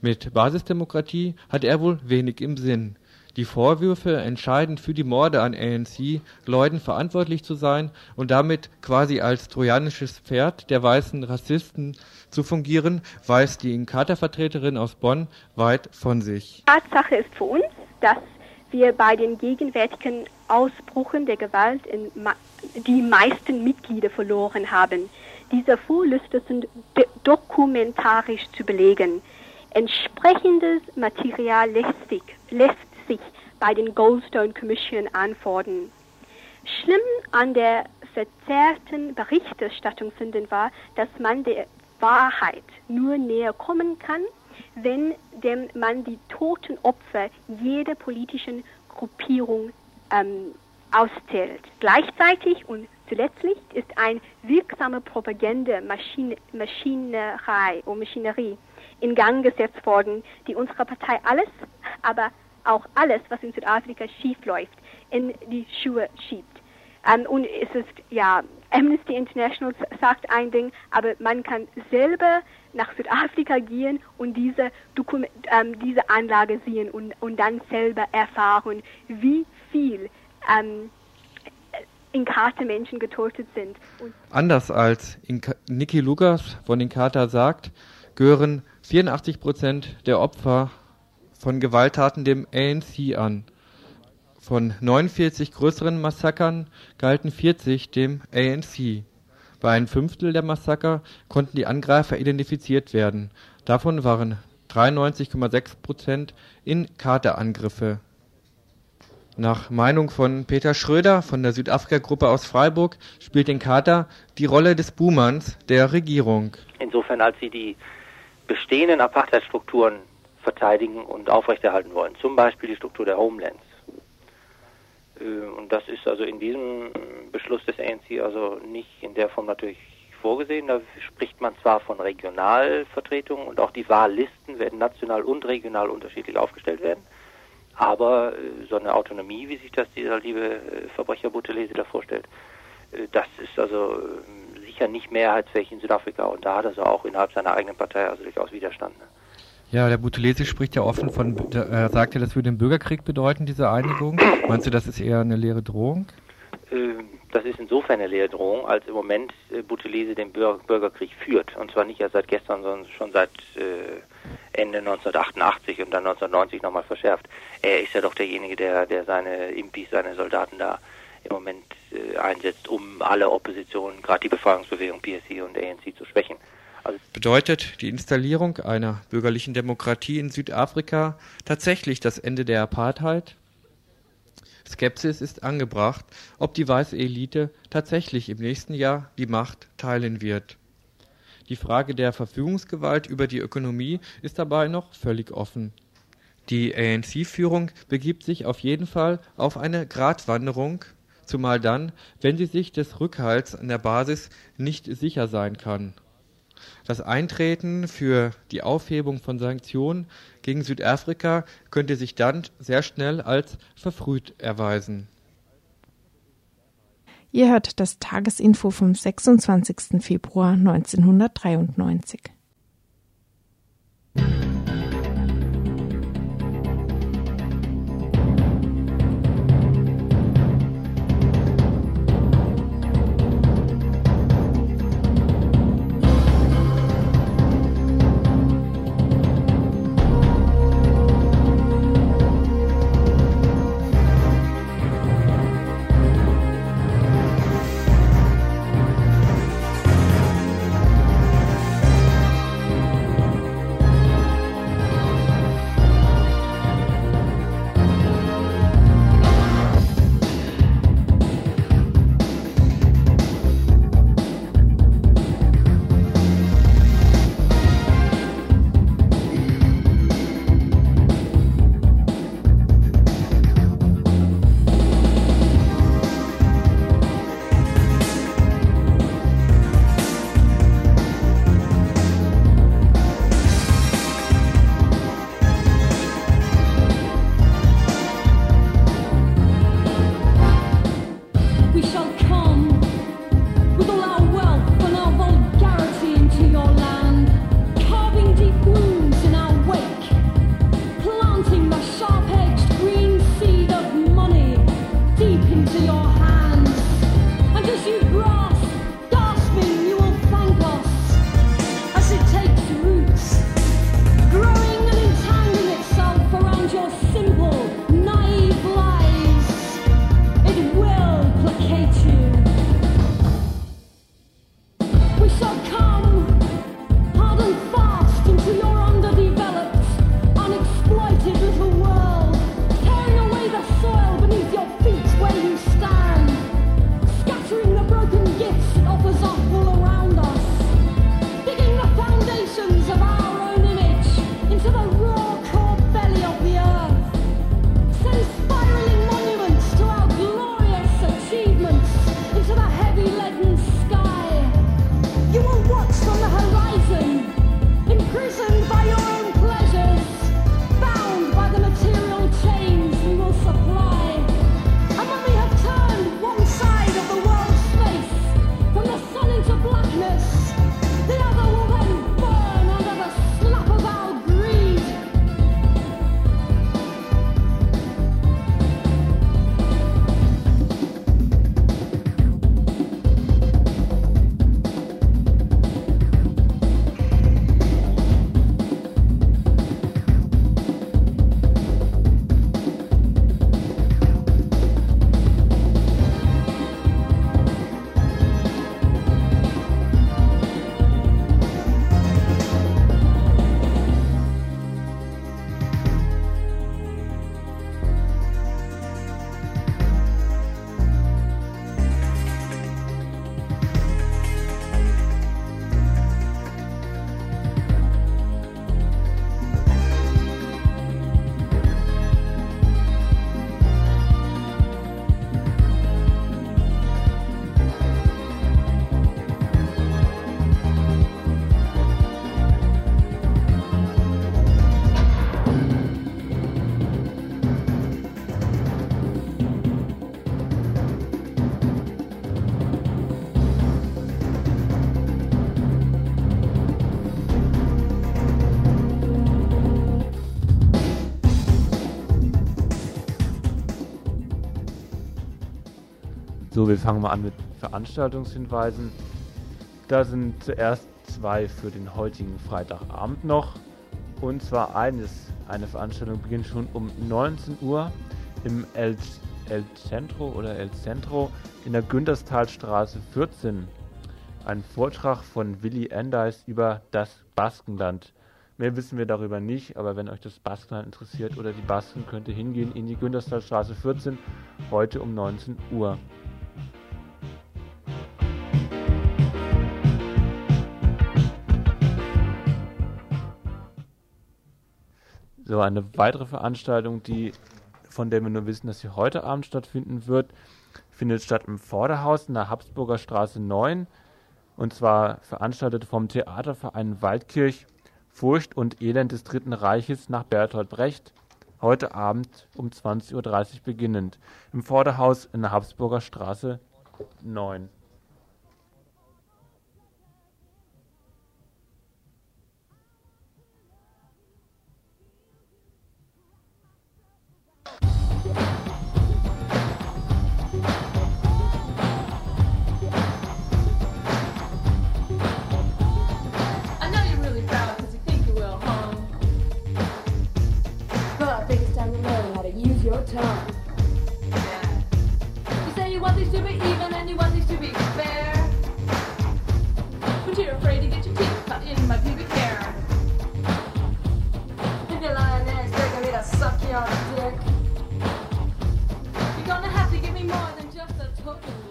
Mit Basisdemokratie hat er wohl wenig im Sinn. Die Vorwürfe, entscheidend für die Morde an ANC-Leuten verantwortlich zu sein und damit quasi als trojanisches Pferd der weißen Rassisten zu fungieren, weist die Inkatha-Vertreterin aus Bonn weit von sich. Tatsache ist für uns, dass wir bei den gegenwärtigen Ausbrüchen der Gewalt die meisten Mitglieder verloren haben. Diese Vorlüste sind dokumentarisch zu belegen. Entsprechendes Material lässt sich, lässt sich bei den Goldstone Commission antworten. Schlimm an der verzerrten Berichterstattung finden war, dass man der Wahrheit nur näher kommen kann, wenn dem man die toten Opfer jeder politischen Gruppierung ähm, auszählt. Gleichzeitig und zuletzt ist eine wirksame Propagandamaschinerei und Maschinerie in Gang gesetzt worden, die unserer Partei alles, aber auch alles, was in Südafrika schief läuft, in die Schuhe schiebt. Ähm, und es ist, ja, Amnesty International sagt ein Ding, aber man kann selber nach Südafrika gehen und diese, Dokument, ähm, diese Anlage sehen und, und dann selber erfahren, wie viel ähm, Inkata Menschen getötet sind. Und Anders als Inka Niki Lukas von Inkata sagt, gehören 84 Prozent der Opfer von Gewalttaten dem ANC an. Von 49 größeren Massakern galten 40 dem ANC. Bei einem Fünftel der Massaker konnten die Angreifer identifiziert werden. Davon waren 93,6 Prozent in Katerangriffe. Nach Meinung von Peter Schröder von der Südafrika-Gruppe aus Freiburg spielt in Kater die Rolle des Buhmanns der Regierung. Insofern, als sie die bestehenden Apartheidstrukturen verteidigen und aufrechterhalten wollen, zum Beispiel die Struktur der Homelands. Äh, und das ist also in diesem Beschluss des ANC also nicht in der Form natürlich vorgesehen. Da spricht man zwar von Regionalvertretungen und auch die Wahllisten werden national und regional unterschiedlich aufgestellt werden. Aber äh, so eine Autonomie, wie sich das dieser liebe äh, Verbrecher Buthelese da vorstellt, das ist also sicher nicht mehrheitsfähig in Südafrika und da hat er also auch innerhalb seiner eigenen Partei also durchaus Widerstand. Ne? Ja, der Buthelese spricht ja offen von, er sagt ja, das würde den Bürgerkrieg bedeuten, diese Einigung. [CLEARS THROAT] Meinst du, das ist eher eine leere Drohung? Ähm, das ist insofern eine leere Drohung, als im Moment äh, Buthelese den Bürgerkrieg führt. Und zwar nicht erst seit gestern, sondern schon seit äh, Ende 1988 und dann 1990 nochmal verschärft. Er ist ja doch derjenige, der, der seine Impis, seine Soldaten da im Moment äh, einsetzt, um alle Oppositionen, gerade die Befreiungsbewegung PSC und ANC zu schwächen. Also Bedeutet die Installierung einer bürgerlichen Demokratie in Südafrika tatsächlich das Ende der Apartheid? Skepsis ist angebracht, ob die weiße Elite tatsächlich im nächsten Jahr die Macht teilen wird. Die Frage der Verfügungsgewalt über die Ökonomie ist dabei noch völlig offen. Die ANC-Führung begibt sich auf jeden Fall auf eine Gratwanderung, zumal dann, wenn sie sich des Rückhalts an der Basis nicht sicher sein kann. Das Eintreten für die Aufhebung von Sanktionen gegen Südafrika könnte sich dann sehr schnell als verfrüht erweisen. Ihr hört das Tagesinfo vom 26. Februar 1993. Wir fangen mal an mit Veranstaltungshinweisen. Da sind zuerst zwei für den heutigen Freitagabend noch. Und zwar eines, eine Veranstaltung beginnt schon um 19 Uhr im El, El Centro oder El Centro in der Günterstalstraße 14. Ein Vortrag von Willy Endeis über das Baskenland. Mehr wissen wir darüber nicht, aber wenn euch das Baskenland interessiert oder die Basken, könnt ihr hingehen in die Günterstalstraße 14 heute um 19 Uhr. So, eine weitere Veranstaltung, die, von der wir nur wissen, dass sie heute Abend stattfinden wird, findet statt im Vorderhaus in der Habsburger Straße 9. Und zwar veranstaltet vom Theaterverein Waldkirch Furcht und Elend des Dritten Reiches nach Bertolt Brecht. Heute Abend um 20.30 Uhr beginnend. Im Vorderhaus in der Habsburger Straße 9. Your. You say you want these to be even and you want these to be fair. But you're afraid to get your teeth cut in my pubic hair. If you're lying there expecting me to suck you on the dick, you're gonna have to give me more than just a token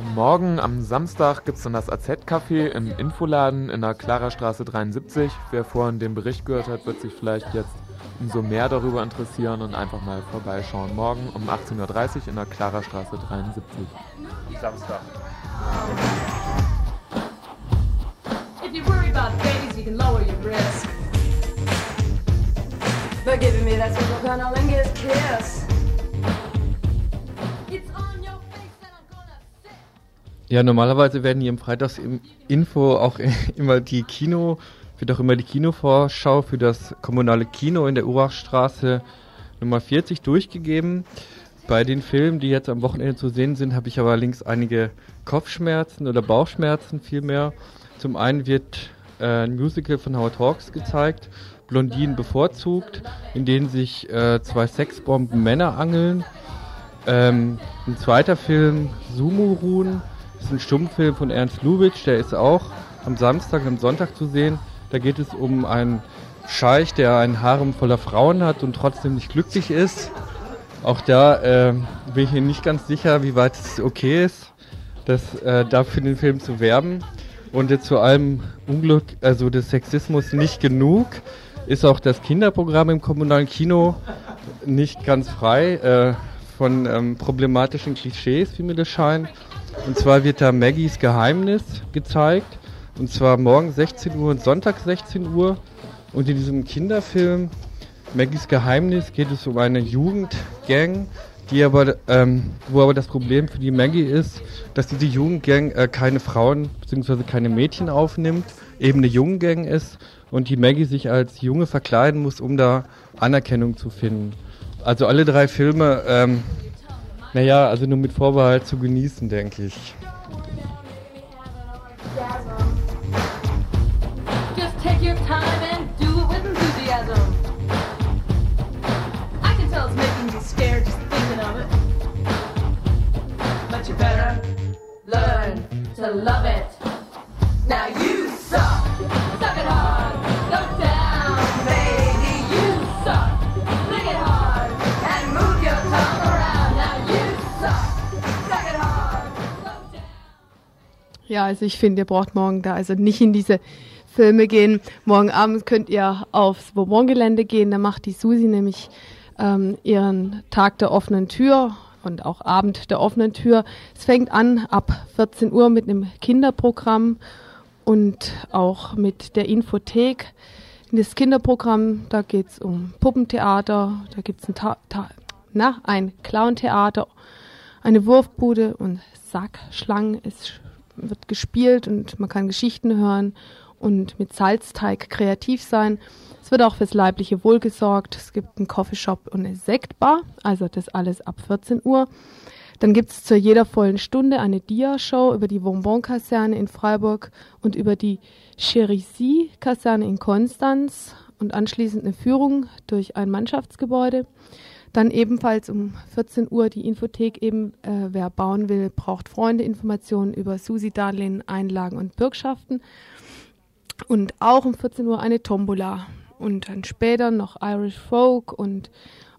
morgen am Samstag gibt es dann das AZ-Café im Infoladen in der Klarerstraße 73. Wer vorhin den Bericht gehört hat, wird sich vielleicht jetzt umso mehr darüber interessieren und einfach mal vorbeischauen. Morgen um 18.30 Uhr in der Klarerstraße 73. Samstag. If you worry about babies, you can lower your risk. But giving me that single cunnilingus kiss. Ja, normalerweise werden hier im Freitags im Info auch [LAUGHS] immer die Kino, wird auch immer die Kinovorschau für das kommunale Kino in der Urachstraße Nummer 40 durchgegeben. Bei den Filmen, die jetzt am Wochenende zu sehen sind, habe ich aber links einige Kopfschmerzen oder Bauchschmerzen vielmehr. Zum einen wird äh, ein Musical von Howard Hawks gezeigt, Blondinen bevorzugt, in denen sich äh, zwei Sexbomben Männer angeln. Ähm, ein zweiter Film, Sumurun, ist ein Stummfilm von Ernst Lubitsch, der ist auch am Samstag und am Sonntag zu sehen. Da geht es um einen Scheich, der ein Harem voller Frauen hat und trotzdem nicht glücklich ist. Auch da äh, bin ich mir nicht ganz sicher, wie weit es okay ist, das äh, dafür den Film zu werben. Und jetzt zu allem Unglück, also des Sexismus nicht genug, ist auch das Kinderprogramm im kommunalen Kino nicht ganz frei äh, von ähm, problematischen Klischees, wie mir das scheint. Und zwar wird da Maggies Geheimnis gezeigt. Und zwar morgen 16 Uhr und Sonntag 16 Uhr. Und in diesem Kinderfilm Maggies Geheimnis geht es um eine Jugendgang, die aber, ähm, wo aber das Problem für die Maggie ist, dass diese Jugendgang äh, keine Frauen bzw. keine Mädchen aufnimmt, eben eine Jungengang ist und die Maggie sich als Junge verkleiden muss, um da Anerkennung zu finden. Also alle drei Filme, ähm, naja, also nur mit Vorbehalt zu genießen, denke ich. Just take your time and do it with enthusiasm. I can tell it's making you scared just thinking of it. But you better learn to love it. Also ich finde, ihr braucht morgen da also nicht in diese Filme gehen. Morgen Abend könnt ihr aufs Bourbon-Gelände gehen. Da macht die Susi nämlich ähm, ihren Tag der offenen Tür und auch Abend der offenen Tür. Es fängt an ab 14 Uhr mit einem Kinderprogramm und auch mit der Infothek. Das Kinderprogramm, da geht es um Puppentheater, da gibt es ein, Ta Ta na, eine Wurfbude und Sackschlangen ist, wird gespielt und man kann Geschichten hören und mit Salzteig kreativ sein. Es wird auch fürs leibliche Wohl gesorgt. Es gibt einen Coffeeshop und eine Sektbar, also das alles ab 14 Uhr. Dann gibt es zu jeder vollen Stunde eine Dia-Show über die Bonbon-Kaserne in Freiburg und über die Cherisy-Kaserne in Konstanz und anschließend eine Führung durch ein Mannschaftsgebäude. Dann ebenfalls um 14 Uhr die Infothek eben, äh, wer bauen will, braucht Freunde Informationen über Susi-Darlehen, Einlagen und Bürgschaften. Und auch um 14 Uhr eine Tombola. Und dann später noch Irish Folk und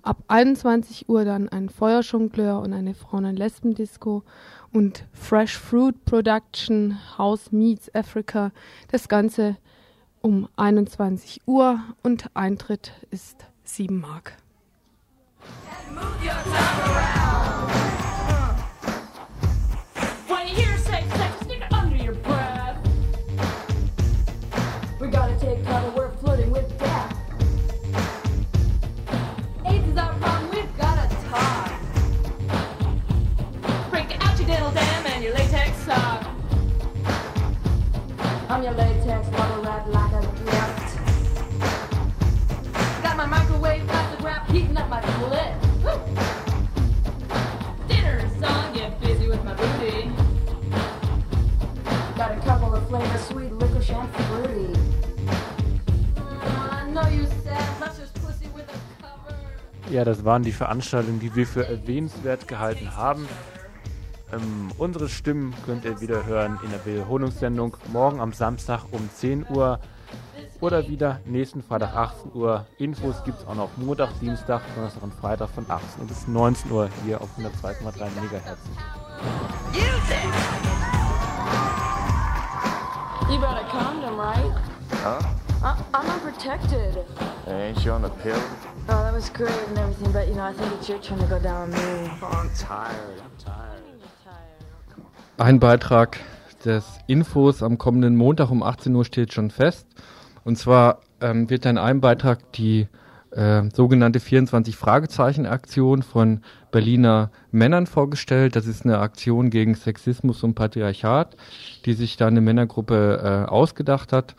ab 21 Uhr dann ein Feuerjongleur und eine Frauen- und Lesben-Disco und Fresh Fruit Production, House Meets Africa. Das Ganze um 21 Uhr und Eintritt ist 7 Mark. Ja, das waren die Veranstaltungen, die wir für erwähnenswert gehalten haben. Ähm, unsere Stimmen könnt ihr wieder hören in der Wiederholungssendung morgen am Samstag um 10 Uhr oder wieder nächsten Freitag 18 Uhr. Infos gibt es auch noch Montag, Dienstag, Donnerstag und Freitag von 18 Uhr bis 19 Uhr hier auf 102,3 MHz. You got a condom, right? Huh? I- I'm unprotected. Ain't you on the pill? Oh, that was great and everything, but you know, I think it's your turn to go down on me. Oh, I'm tired. I'm tired. Ein Beitrag des Infos am kommenden Montag um 18 Uhr steht schon fest. Und zwar ähm, wird in einem Beitrag die äh, sogenannte 24-Fragezeichen-Aktion von Berliner Männern vorgestellt. Das ist eine Aktion gegen Sexismus und Patriarchat, die sich da eine Männergruppe äh, ausgedacht hat.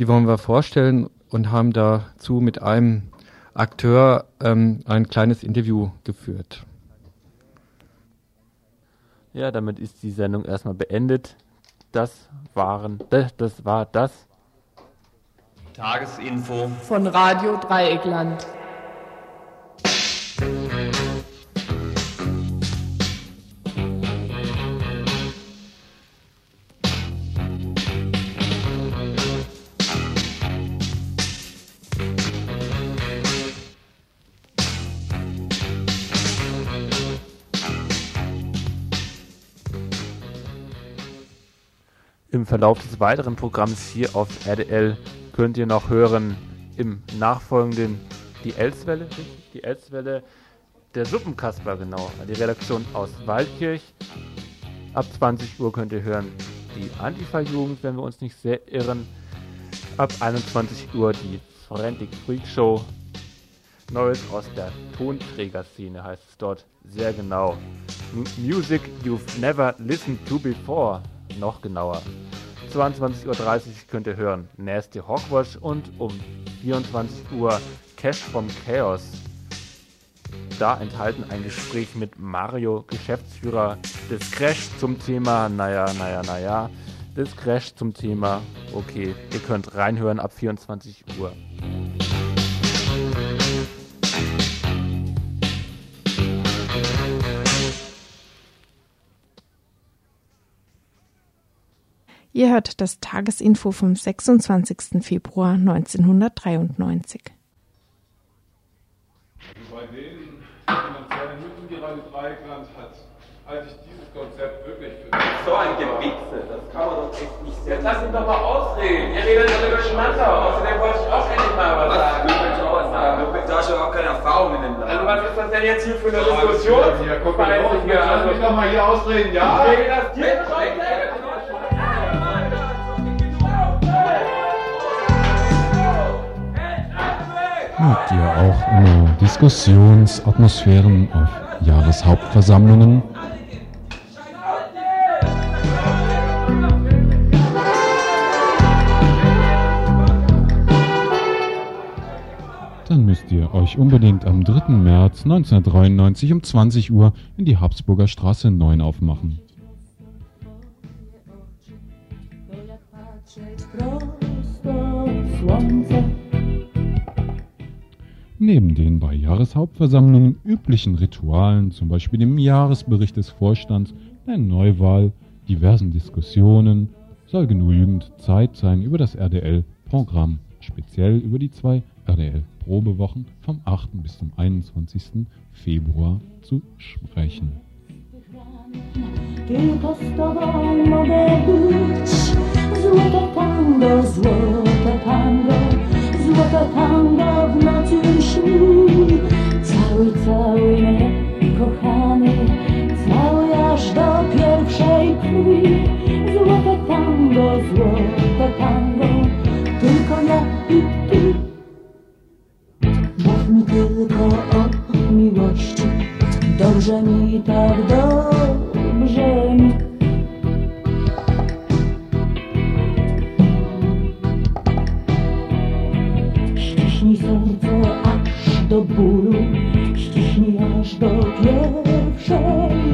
Die wollen wir vorstellen und haben dazu mit einem Akteur ähm, ein kleines Interview geführt. Ja, damit ist die Sendung erstmal beendet. Das waren, das, das war das. Tagesinfo von Radio Dreieckland. Verlauf des weiteren Programms hier auf RDL könnt ihr noch hören im nachfolgenden die Elswelle? Die Elswelle der Suppenkasper, genau. Die Redaktion aus Waldkirch. Ab 20 Uhr könnt ihr hören die Antifa-Jugend, wenn wir uns nicht sehr irren. Ab 21 Uhr die Frantic Freak Show. Neues aus der Tonträgerszene heißt es dort sehr genau. Music you've never listened to before. Noch genauer. 22.30 Uhr könnt ihr hören Nasty Hogwash und um 24 Uhr Cash from Chaos. Da enthalten ein Gespräch mit Mario, Geschäftsführer des Crash zum Thema, naja, naja, naja, des Crash zum Thema, okay, ihr könnt reinhören ab 24 Uhr. Ihr hört das Tagesinfo vom 26. Februar 1993. Bei den finanziellen Mitteln, die Radio Dreieckland hat, halte ich dieses Konzept wirklich für So ein Gewichse, das kann man doch echt nicht Jetzt lass ihn doch mal ausreden. Ihr redet alle durcheinander. Außerdem wollte ich auch endlich mal was, sagen. Du willst auch was sagen. Du hast ja auch keine Erfahrung in dem Land. Also was ist das denn jetzt hier für eine Diskussion? Hier, guck mal. Lass mich doch mal hier ausreden, ja? Ich rede das dir findet ihr auch immer Diskussionsatmosphären auf Jahreshauptversammlungen. Dann müsst ihr euch unbedingt am 3. März 1993 um 20 Uhr in die Habsburger Straße 9 aufmachen. Prosto słońce Neben den bei Jahreshauptversammlungen üblichen Ritualen, zum Beispiel dem Jahresbericht des Vorstands, der Neuwahl, diversen Diskussionen, soll genügend Zeit sein, über das RDL-Programm, speziell über die zwei RDL-Probewochen vom 8. bis zum 21. Februar zu sprechen. Złote tango, złote tango, złote tango w nocy Cały, cały mnie kochany Cały aż do pierwszej krwi. Złote tango, złote tango Tylko ja i ty. Mów mi tylko o miłości. Dobrze mi, tak dobrze mi. aż do pierwszej